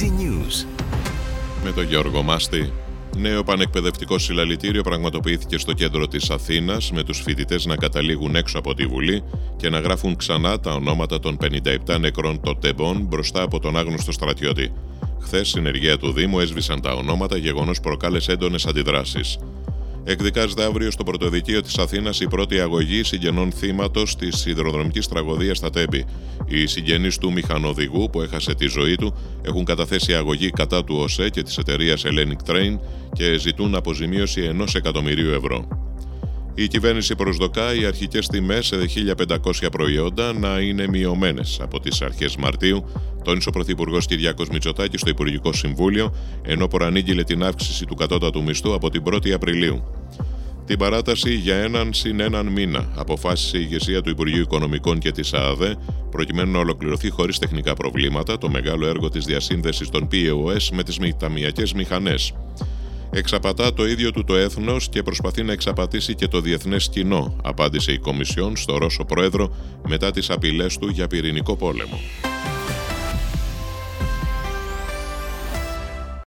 Easy News. Με τον Γιώργο Μάστη. Νέο πανεκπαιδευτικό συλλαλητήριο πραγματοποιήθηκε στο κέντρο της Αθήνας με τους φοιτητές να καταλήγουν έξω από τη Βουλή και να γράφουν ξανά τα ονόματα των 57 νεκρών των τεμπών μπροστά από τον άγνωστο στρατιώτη. Χθες, συνεργεία του Δήμου έσβησαν τα ονόματα, γεγονός προκάλεσε έντονες αντιδράσεις. Εκδικάζεται αύριο στο πρωτοδικείο της Αθήνας η πρώτη αγωγή συγγενών θύματος της υδροδρομική τραγωδίας στα Τέμπη. Οι συγγενείς του μηχανοδηγού που έχασε τη ζωή του έχουν καταθέσει αγωγή κατά του ΟΣΕ και της εταιρείας Hellenic Train και ζητούν αποζημίωση ενός εκατομμυρίου ευρώ. Η κυβέρνηση προσδοκά οι αρχικές τιμές σε 1.500 προϊόντα να είναι μειωμένες από τις αρχές Μαρτίου, τόνισε ο Πρωθυπουργός Κυριάκος Μητσοτάκης στο Υπουργικό Συμβούλιο, ενώ προανήγγειλε την αύξηση του κατώτατου μισθού από την 1η Απριλίου. Την παράταση για έναν συν έναν μήνα αποφάσισε η ηγεσία του Υπουργείου Οικονομικών και της ΑΑΔΕ, προκειμένου να ολοκληρωθεί χωρίς τεχνικά προβλήματα το μεγάλο έργο της διασύνδεσης των POS με τις ταμιακές μηχανές εξαπατά το ίδιο του το έθνος και προσπαθεί να εξαπατήσει και το διεθνές κοινό, απάντησε η Κομισιόν στο Ρώσο Πρόεδρο μετά τις απειλές του για πυρηνικό πόλεμο.